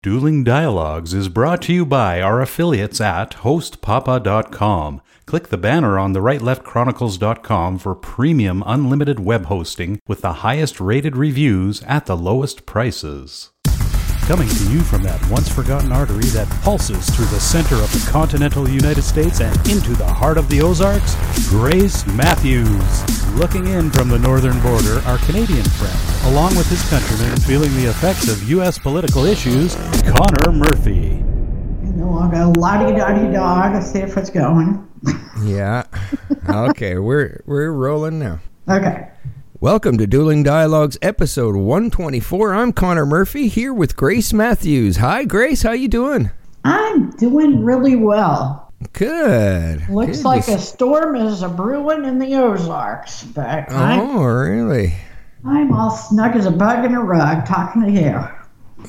Dueling Dialogues is brought to you by our affiliates at hostpapa.com. Click the banner on the rightleftchronicles.com for premium unlimited web hosting with the highest rated reviews at the lowest prices. Coming to you from that once forgotten artery that pulses through the center of the continental United States and into the heart of the Ozarks, Grace Matthews. Looking in from the northern border, our Canadian friend, along with his countrymen feeling the effects of U.S. political issues, Connor Murphy. You know, I got a lottie dotty dog. Let's see if it's going. Yeah. Okay, we're we're rolling now. Okay. Welcome to Dueling Dialogues episode 124. I'm Connor Murphy here with Grace Matthews. Hi Grace, how you doing? I'm doing really well. Good. Looks like a storm is a brewing in the Ozarks, but oh, I'm, Oh, really? I'm all snug as a bug in a rug talking to you.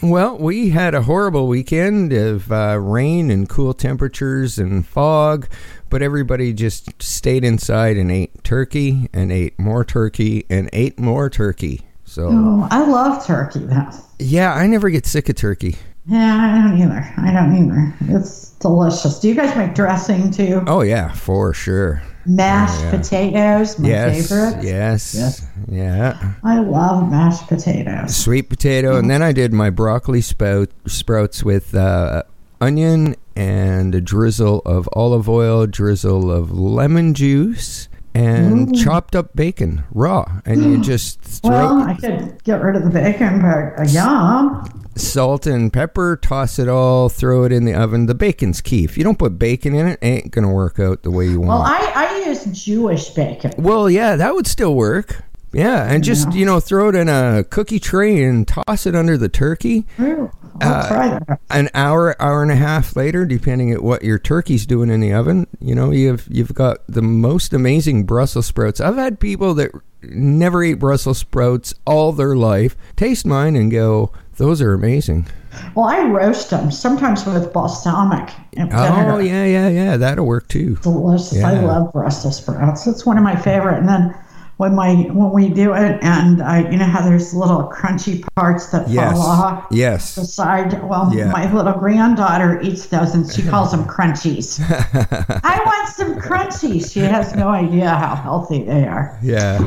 Well, we had a horrible weekend of uh, rain and cool temperatures and fog, but everybody just stayed inside and ate turkey and ate more turkey and ate more turkey. So, Oh, I love turkey though. yeah, I never get sick of turkey. Yeah, I don't either. I don't either. It's delicious. Do you guys make dressing too? Oh, yeah, for sure. Mashed yeah. potatoes, my yes, favorite. yes, Yes. yeah. I love mashed potatoes. Sweet potato, and then I did my broccoli spout, sprouts with uh, onion and a drizzle of olive oil, drizzle of lemon juice, and chopped up bacon raw. And you just throw Well, I could get rid of the bacon, but uh, yum. salt and pepper, toss it all, throw it in the oven. The bacon's key. If you don't put bacon in it, it ain't gonna work out the way you want. Well. I, I use Jewish bacon. Well, yeah, that would still work. Yeah, and just you know, throw it in a cookie tray and toss it under the turkey. I'll Uh, try that. An hour, hour and a half later, depending at what your turkey's doing in the oven, you know, you've you've got the most amazing Brussels sprouts. I've had people that never eat Brussels sprouts all their life taste mine and go, "Those are amazing." Well, I roast them sometimes with balsamic and vinegar. Oh yeah, yeah, yeah, that'll work too. delicious. I love Brussels sprouts. It's one of my favorite. And then when my when we do it, and I, you know how there's little crunchy parts that Yes, fall off the yes. side. Well, Yeah. my little granddaughter eats those, and she calls them crunchies. I want some crunchies. She has no idea how healthy they are. Yeah.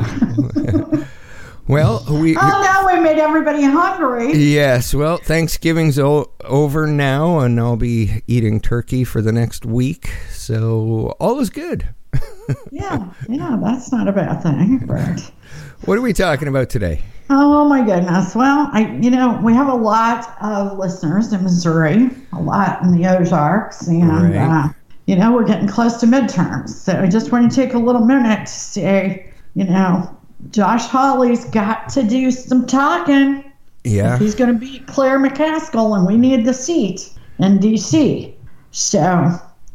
well, we. Oh no, we made everybody hungry. Yes, well, Thanksgiving's o- over now, and I'll be eating turkey for the next week, so all is good. Yeah, yeah, that's not a bad thing. But What are we talking about today? oh my goodness, well, I you know we have a lot of listeners in Missouri, a lot in the Ozarks, and Right. uh, you know we're getting close to midterms, so I just want to take a little minute to say, you know, Josh Hawley's got to do some talking. Yeah. He's going to beat Claire McCaskill, and we need the seat in D.C. So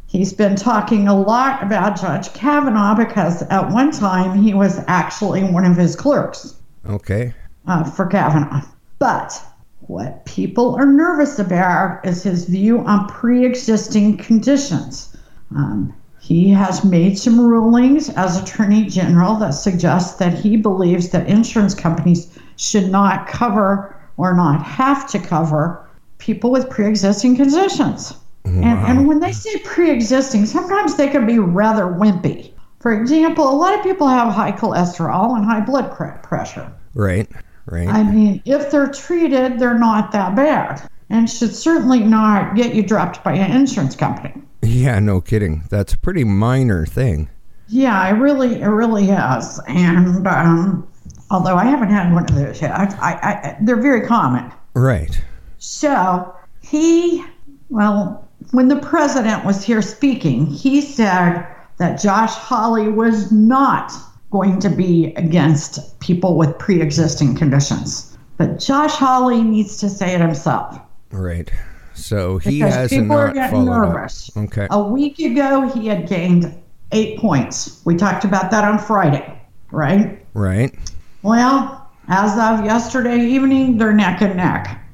he's been talking a lot about Judge Kavanaugh because at one time he was actually one of his clerks Okay. uh, for Kavanaugh. But what people are nervous about is his view on pre existing conditions. Um, he has made some rulings as Attorney General that suggest that he believes that insurance companies should not cover or not have to cover people with pre existing conditions. And, and when they say pre existing, sometimes they can be rather wimpy. For example, a lot of people have high cholesterol and high blood pressure. Right. Right. I mean, if they're treated, they're not that bad and should certainly not get you dropped by an insurance company. yeah, no kidding. That's a pretty minor thing. Yeah, it really, it really is. And um, although I haven't had one of those yet, I, I, they're very common. Right. So he, well, when the president was here speaking, he said that Josh Hawley was not going to be against people with pre existing conditions. But Josh Hawley needs to say it himself. Right. So he Because has people are not getting nervous. up. Okay. A week ago, he had gained eight points. We talked about that on Friday, right? Right. Well, as of yesterday evening, they're neck and neck.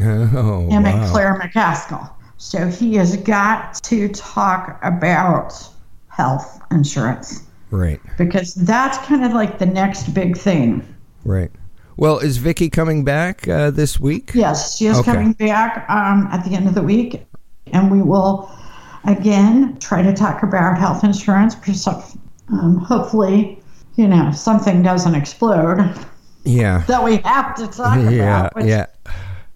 Oh, him and. Claire McCaskill. So he has got to talk about health insurance Right. because that's kind of like the next big thing. Right. Well, is Vicky coming back uh, this week? Yes, she is Okay. coming back um, at the end of the week, and we will again try to talk about health insurance. because, Um, hopefully, you know, something doesn't explode Yeah. that we have to talk Yeah, about. which yeah.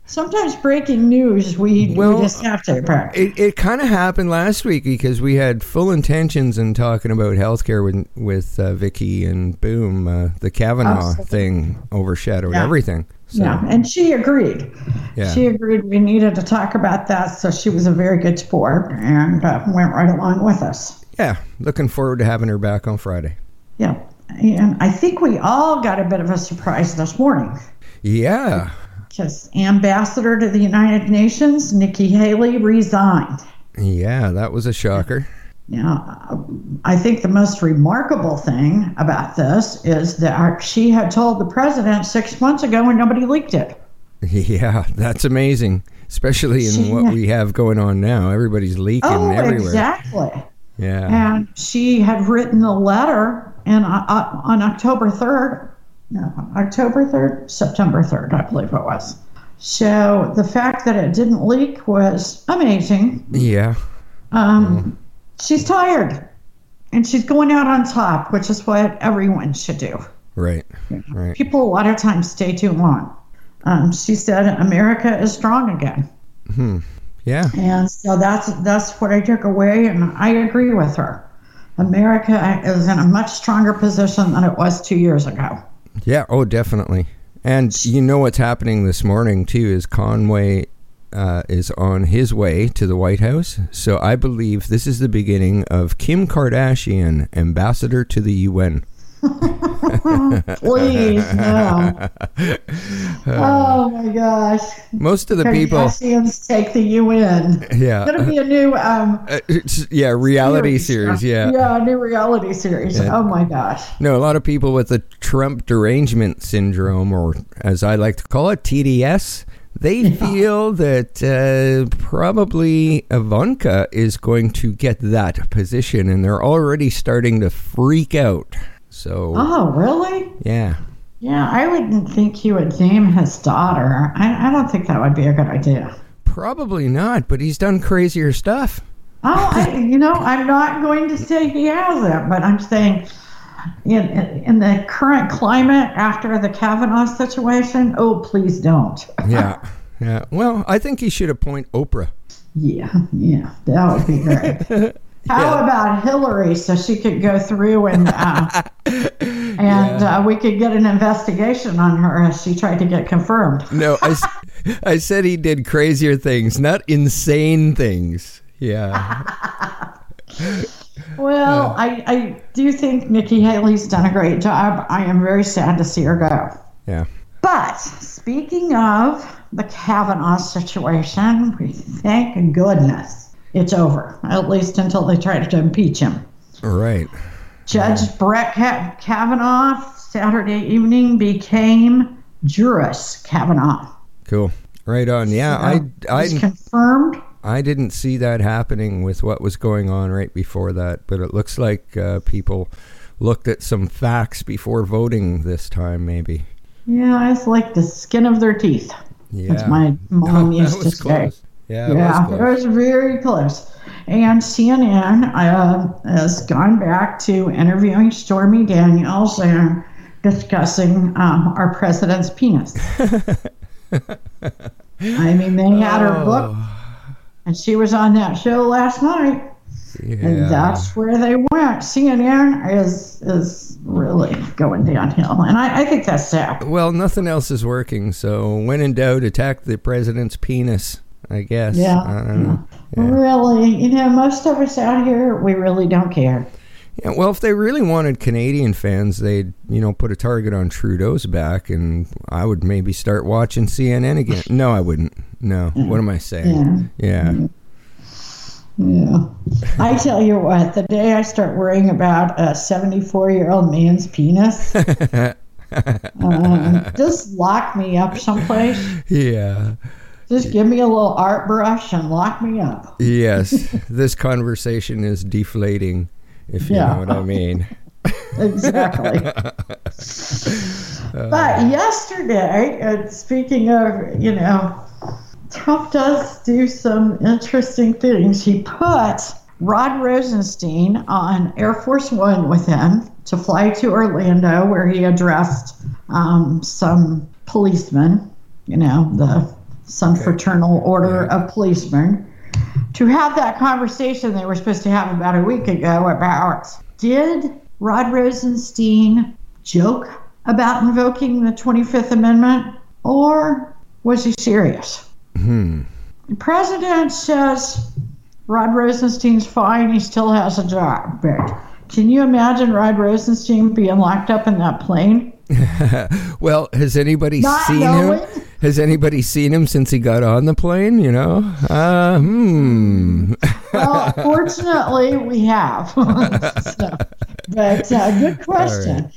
Sometimes breaking news, we, Well, we just have to. But It, it kind of happened last week because we had full intentions in talking about healthcare with with uh, Vicky and boom, uh, the Kavanaugh Absolutely. thing overshadowed Yeah. everything. So, yeah, and she agreed. Yeah. She agreed we needed to talk about that, so she was a very good sport and uh, went right along with us. yeah, looking forward to having her back on Friday. Yeah, and I think we all got a bit of a surprise this morning. Yeah, Because ambassador to the United Nations, Nikki Haley, resigned. yeah, that was a shocker. Yeah, I think the most remarkable thing about this is that she had told the president six months ago and nobody leaked it. Yeah, that's amazing, especially in She- what we have going on now. Everybody's leaking Oh, everywhere. exactly. Yeah, And she had written a letter uh, uh, on October 3rd, no, October 3rd, September 3rd, I believe it was. So the fact that it didn't leak was amazing. yeah, Um, She's tired, and she's going out on top, which is what everyone should do. right, right. People a lot of times stay too long. Um, she said America is strong again, Yeah, and so that's that's what I took away, and I agree with her. America is in a much stronger position than it was two years ago. Yeah, oh, definitely. And you know what's happening this morning too is Kanye uh, is on his way to the White House. So I believe this is the beginning of Kim Kardashian, ambassador to the UN. Please, no. oh my gosh. Most of the people, take the UN. yeah, Gonna be a new um, Uh, yeah, reality series, yeah. Yeah, a new reality series. Yeah. Oh my gosh. No, a lot of people with the Trump derangement syndrome, or as I like to call it, TDS, they feel that uh, probably Ivanka is going to get that position, and they're already starting to freak out. So, Oh, really? yeah. Yeah, I wouldn't think he would name his daughter. I, I don't think that would be a good idea. Probably not, but he's done crazier stuff. Oh, I, you know, I'm not going to say he hasn't, but I'm saying in, in the current climate after the Kavanaugh situation, oh, please don't. Yeah. Yeah. Well, I think he should appoint Oprah. Yeah, yeah, that would be great. How about Hillary so she could go through and uh, and uh, we could get an investigation on her as she tried to get confirmed? No, I, I said he did crazier things, not insane things. Yeah. Well, I, I do think Nikki Haley's done a great job. I am very sad to see her go. Yeah. But speaking of the Kavanaugh situation, we thank goodness it's over, at least until they try to impeach him. All right. Judge Brett Ka- Kavanaugh Saturday evening became Justice Kavanaugh. Cool. Right on. Yeah, I He's I confirmed. I didn't see that happening with what was going on right before that, but it looks like uh, people looked at some facts before voting this time. Maybe. Yeah, it's like the skin of their teeth. Yeah. That's my mom used to say. close. Yeah, it was it was very close. And CNN uh, has gone back to interviewing Stormy Daniels and discussing um, our president's penis. I mean, they had her book, and she was on that show last night, Yeah. and that's where they went. CNN is is really going downhill, and I, I think that's sad. Well, nothing else is working, so when in doubt, attack the president's penis. I guess. Yeah, I don't know. Really, you know, most of us out here, we really don't care. Yeah, well, if they really wanted Canadian fans, they'd you know put a target on Trudeau's back, and I would maybe start watching CNN again. No, I wouldn't. No, what am I saying? Yeah, Yeah. I tell you what, the day I start worrying about a 74 year old man's penis, um, just lock me up someplace. yeah, Just give me a little art brush and lock me up. yes. this conversation is deflating, if you Yeah. know what I mean. exactly. but yesterday, and speaking of, you know, Trump does do some interesting things. He put Rod Rosenstein on Air Force One with him to fly to Orlando, where he addressed um, some policemen, you know, the some Okay. fraternal order Yeah. of policemen, to have that conversation they were supposed to have about a week ago about did Rod Rosenstein joke about invoking the 25th Amendment or was he serious? Hmm. The president says Rod Rosenstein's fine, he still has a job. But can you imagine Rod Rosenstein being locked up in that plane? Well, has anybody Not seen knowing? him? Has anybody seen him since he got on the plane? You know, uh, hmm. Well, fortunately, we have. so, but uh, good question.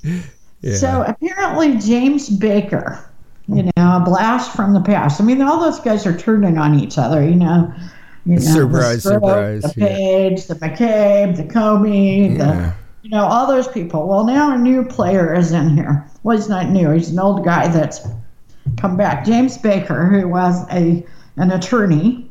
Yeah. So apparently, James Baker, you know, a blast from the past. I mean, all those guys are turning on each other, you know. You know Surprise, the Strzok, surprise, The yeah. Page, the McCabe, the Comey, Yeah. the you know, all those people. Well, now a new player is in here. Well, he's not new. He's an old guy that's come back. James Baker, who was a an attorney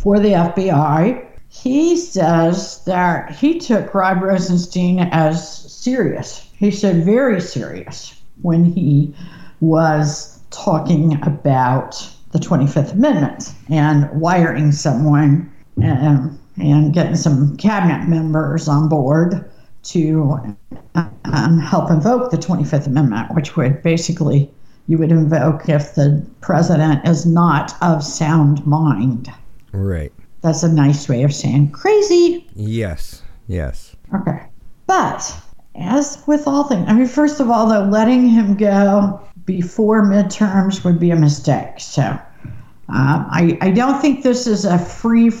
for the FBI, he says that he took Rod Rosenstein as serious. He said very serious when he was talking about the 25th Amendment and wiring someone um, and getting some cabinet members on board to um, help invoke the 25th Amendment, which would basically you would invoke if the president is not of sound mind. right. That's a nice way of saying crazy. Yes. Yes. Okay. But as with all things, I mean, first of all, though, letting him go before midterms would be a mistake. So um, I, I don't think this is a free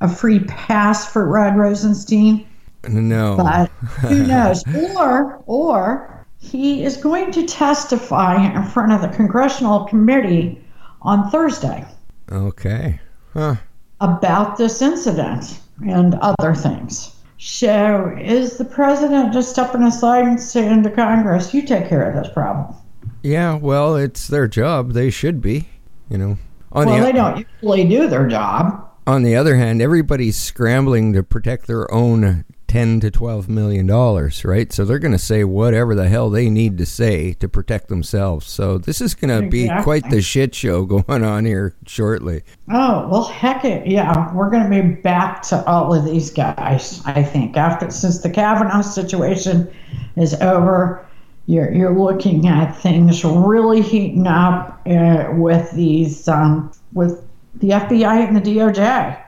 a free pass for Rod Rosenstein. No. But who knows? or or he is going to testify in front of the congressional committee on Thursday okay. Huh. about this incident and other things. So is the president just stepping aside and saying to Congress, "You take care of this problem"? Yeah. Well, it's their job. They should be. You know. On well, the they don't usually do their job. on the other hand, everybody's scrambling to protect their own ten to twelve million dollars, right? So they're going to say whatever the hell they need to say to protect themselves. So this is going to be Exactly. quite the shit show going on here shortly. Oh well, heck it, yeah. We're going to be back to all of these guys. I think after since the Kavanaugh situation is over, you're you're looking at things really heating up uh, with these um, with the FBI and the DOJ.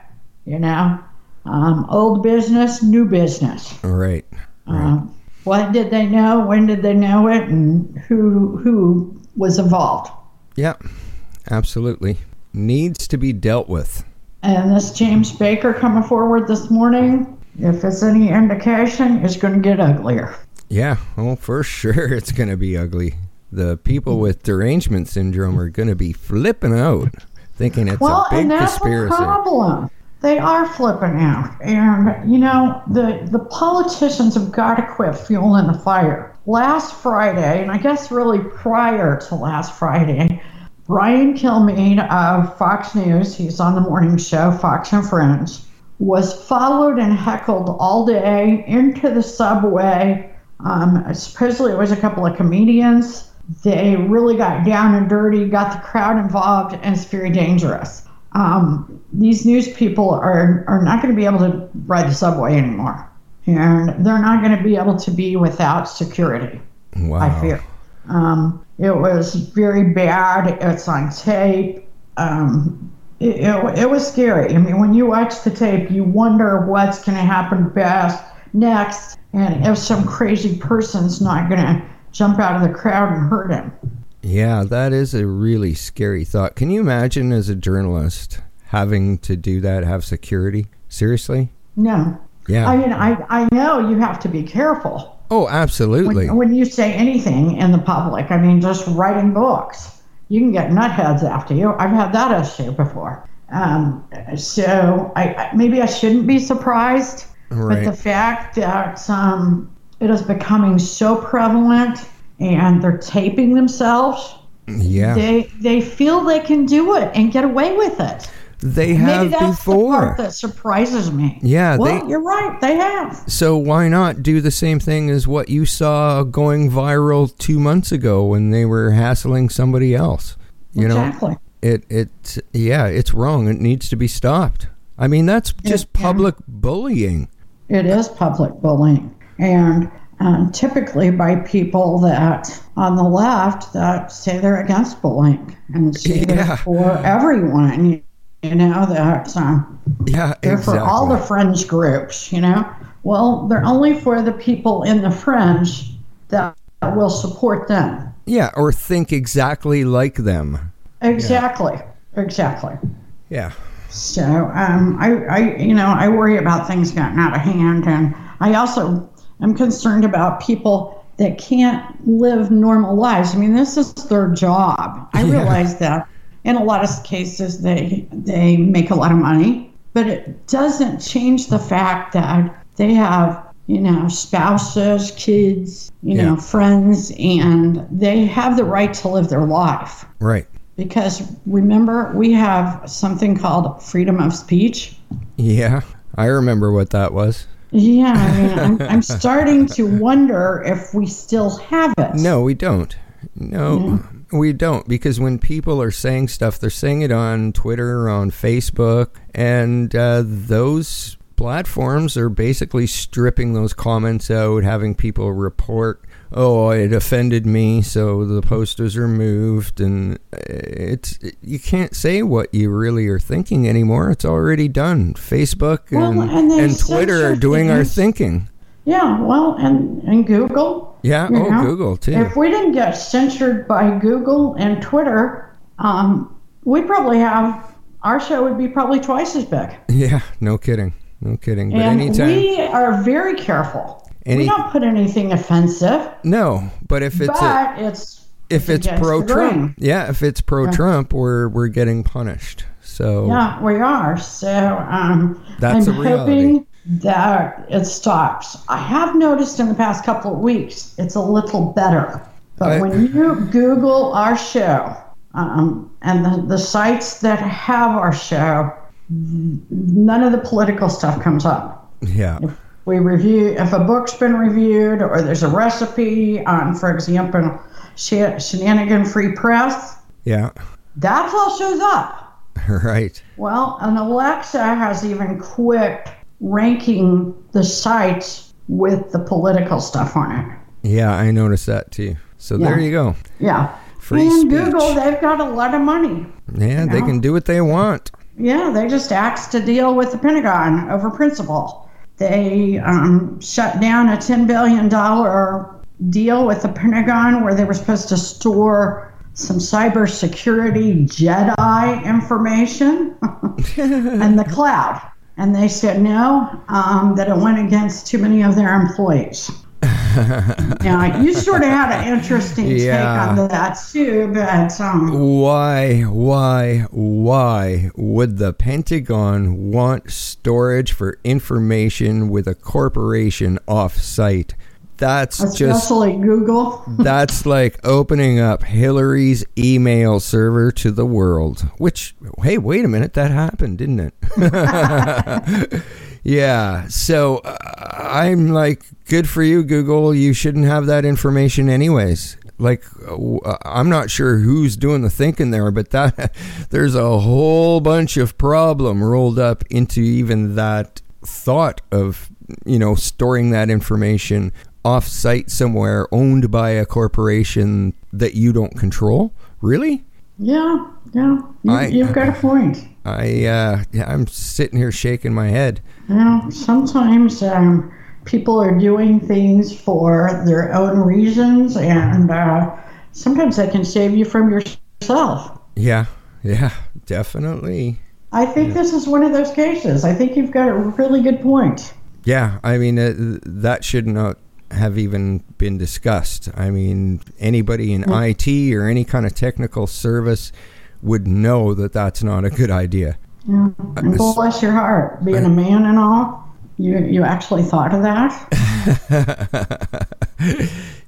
You know, um, old business, new business. All right. Um, what did they know? When did they know it? And who who was involved? Yeah. Absolutely. Needs to be dealt with. And this James Baker coming forward this morning, if it's any indication, is going to get uglier. Yeah, oh, for sure it's going to be ugly. The people with derangement syndrome are going to be flipping out, thinking it's well, a big and that's conspiracy. the problem. They are flipping out, and you know the the politicians have got to quit fueling the fire. Last Friday, and I guess really prior to last Friday, Brian Kilmeade of Fox News, he's on the morning show Fox and Friends, was followed and heckled all day into the subway. Um, supposedly it was a couple of comedians. They really got down and dirty, got the crowd involved, and it's very dangerous. Um, these news people are, are not going to be able to ride the subway anymore. And they're not going to be able to be without security. Wow. I fear. Um, it was very bad. It's on tape. Um, it, it, it was scary. I mean, when you watch the tape, you wonder what's going to happen best next, and if some crazy person's not going to jump out of the crowd and hurt him. Yeah, that is a really scary thought. Can you imagine as a journalist having to do that, have security? Seriously? No, Yeah. I mean, I I know you have to be careful oh, absolutely. when, when you say anything in the public. I mean, just writing books, you can get nutheads after you. I've had that issue before. Um, so I, I maybe I shouldn't be surprised. But the fact that um, it is becoming so prevalent and they're taping themselves. Yeah. They they feel they can do it and get away with it. They have before. part that surprises me. Yeah, Well, they- you're right. They have. So why not do the same thing as what you saw going viral two months ago when they were hassling somebody else? You know, exactly. it it yeah, it's wrong. It needs to be stopped. I mean, that's just Yeah. public bullying. It is public bullying, and um, typically by people that on the left that say they're against bullying and say Yeah. they're for everyone. You, know that um, Yeah, they're exactly. for all the fringe groups. You know, well, they're only for the people in the fringe that will support them. yeah, or think exactly like them. Exactly. Exactly. Yeah. So um, I, I, you know, I worry about things getting out of hand, and I also am concerned about people that can't live normal lives. I mean, this is their job. I Yeah. realize that in a lot of cases they they make a lot of money, but it doesn't change the fact that they have you know spouses, kids, you Yeah. know, friends, and they have the right to live their life Right. because remember we have something called freedom of speech Yeah. I remember what that was. Yeah i mean I'm, I'm starting to wonder if we still have it No, we don't. No, we don't. Because when people are saying stuff, they're saying it on Twitter, on Facebook, and uh, those platforms are basically stripping those comments out, having people report, oh, it offended me, so the posters are moved. And it's you can't say what you really are thinking anymore. It's already done. Facebook and, Well, and and Twitter are doing our thinking. yeah well and and google Yeah, oh, know, Google too. if we didn't get censored by google and twitter um, we'd probably have our show would be probably twice as big Yeah, no kidding. No kidding. But and anytime. we are very careful Any- we don't put anything offensive No, but if it's a, it's if it's pro Trump, yeah, if it's pro Trump, we're we're getting punished. So Yeah, we are. So um, That's I'm hoping that it stops. I have noticed in the past couple of weeks it's a little better. But I- when you Google our show um, and the, the sites that have our show, none of the political stuff comes up. yeah, We review if a book's been reviewed or there's a recipe on, for example, Shenanigan Free Press. yeah, That all shows up. right. Well, and Alexa has even quit ranking the sites with the political stuff on it. Yeah, I noticed that too. So there you go. Yeah. Free and speech. Google, they've got a lot of money. Yeah, they know? can do what they want. Yeah, they just axed a deal with the Pentagon over principle. They um, shut down a $10 billion deal with the Pentagon where they were supposed to store some cybersecurity Jedi information in the cloud. And they said no, um, that it went against too many of their employees. now, you sort of had an interesting Yeah. take on that too, but um, Why, why, why would the Pentagon want storage for information with a corporation off-site? That's just especially Google. That's like opening up Hillary's email server to the world. Which, hey, wait a minute, that happened, didn't it? yeah. So uh, I'm like, good for you, Google. You shouldn't have that information, anyways. Like, uh, I'm not sure who's doing the thinking there, but that there's a whole bunch of problem rolled up into even that thought of you know storing that information off site somewhere owned by a corporation that you don't control really Yeah, yeah, you, you've got a point. i uh yeah, i'm sitting here shaking my head You know, sometimes um, people are doing things for their own reasons, and uh, sometimes they can save you from yourself. yeah yeah definitely I think this is one of those cases. I think you've got a really good point. yeah i mean uh, that should not have even been discussed i mean anybody in it or any kind of technical service would know that that's not a good idea Yeah. And bless your heart, being a man and all, You you actually thought of that?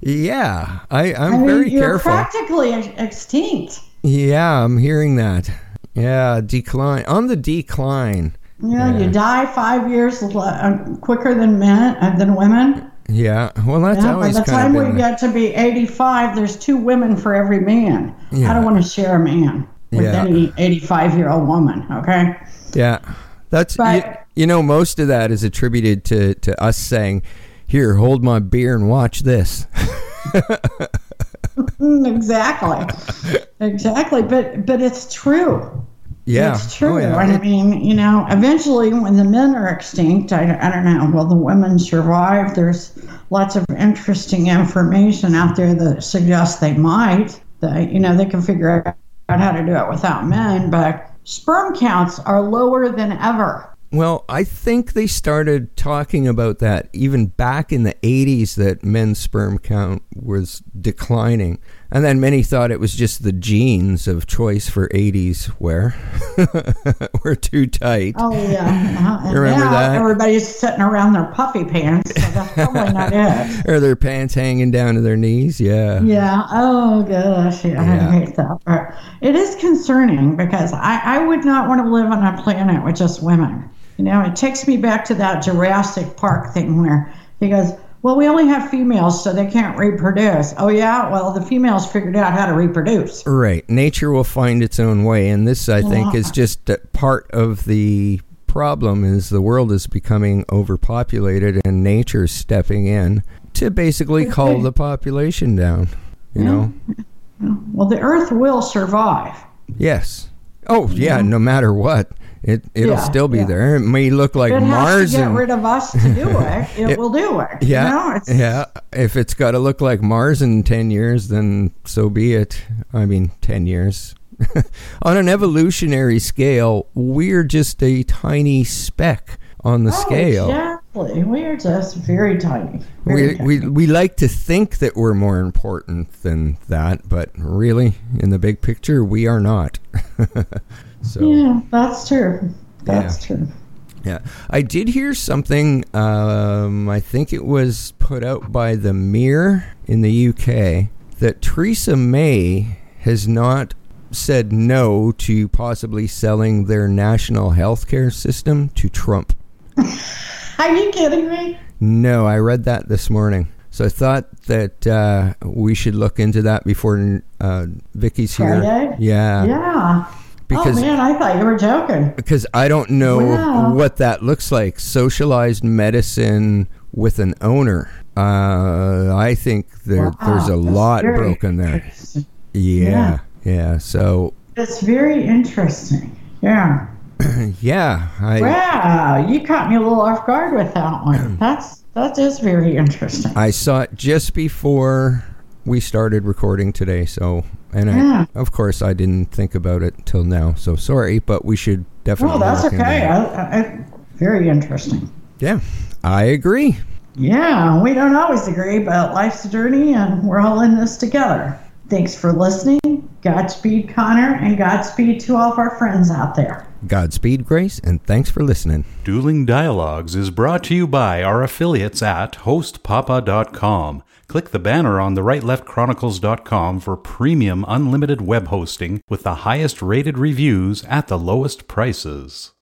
Yeah, I, I'm I mean, very you're careful. practically extinct. yeah, I'm hearing that. Yeah, decline on the decline. You know, you die five years le- uh, quicker than men uh, than women. Yeah, well, that's Yeah, by the time we get to be 85, there's two women for every man. Yeah. I don't want to share a man with Yeah. any 85 year old woman. Okay. yeah, that's you, But- you know most of that is attributed to to us saying, "Here, hold my beer and watch this." Mm, exactly. exactly. But but it's true. Yeah, It's oh, true. Oh, yeah. I mean, you know, eventually when the men are extinct, I, I don't know, will the women survive? There's lots of interesting information out there that suggests they might. That, you know, they can figure out how to do it without men, but sperm counts are lower than ever. Well, I think they started talking about that even back in the 80s that men's sperm count was declining. And then many thought it was just the jeans of choice for 80s wear were too tight. Oh, yeah. Uh-huh. Remember now that? Everybody's sitting around their puffy pants, so that's probably not it. Or their pants hanging down to their knees. Yeah. Yeah. Oh gosh. Yeah, Yeah. I hate that. It is concerning because I, I would not want to live on a planet with just women. You know, it takes me back to that Jurassic Park thing where he goes, Well, we only have females, so they can't reproduce. Oh, yeah? Well, the females figured out how to reproduce. Right. Nature will find its own way. And this, I think, is just part of the problem is the world is becoming overpopulated and nature's stepping in to basically cull the population down. You know? Well, the Earth will survive. Yes. Oh, yeah, no matter what. It it'll Yeah, still be yeah. there. It may look like it Mars has to get and rid of us to do it, it, It- will do it. yeah, You know, yeah. If it's got to look like Mars in ten years, then so be it. I mean, ten years. on an evolutionary scale, we're just a tiny speck on the Oh, scale. Exactly. We are just very tiny. Very We, tiny. we, we like to think that we're more important than that, but really, in the big picture, we are not. so, Yeah, that's true. That's true. Yeah, I did hear something. Um, I think it was put out by the Mirror in the UK that Theresa May has not said no to possibly selling their national health care system to Trump. Are you kidding me? No, I read that this morning. So I thought that uh, we should look into that before uh, Vicky's here. Friday? Yeah, Yeah. Because oh man, I thought you were joking. because I don't know Wow. what that looks like. Socialized medicine with an owner. Uh, I think there Wow, there's a that's lot broken there. interesting. Yeah, yeah. So that's very interesting. Yeah. yeah, I Wow, you caught me a little off guard with that one. That's that is very interesting. I saw it just before we started recording today. So and Yeah. I, of course I didn't think about it till now. So sorry, but we should definitely. Oh, that's okay. I, I, very interesting. Yeah, I agree. Yeah, we don't always agree, but life's a journey and we're all in this together. Thanks for listening. Godspeed, Connor, and Godspeed to all of our friends out there. Godspeed, Grace, and thanks for listening. Dueling Dialogues is brought to you by our affiliates at hostpapa.com. Click the banner on the rightleftchronicles.com for premium unlimited web hosting with the highest rated reviews at the lowest prices.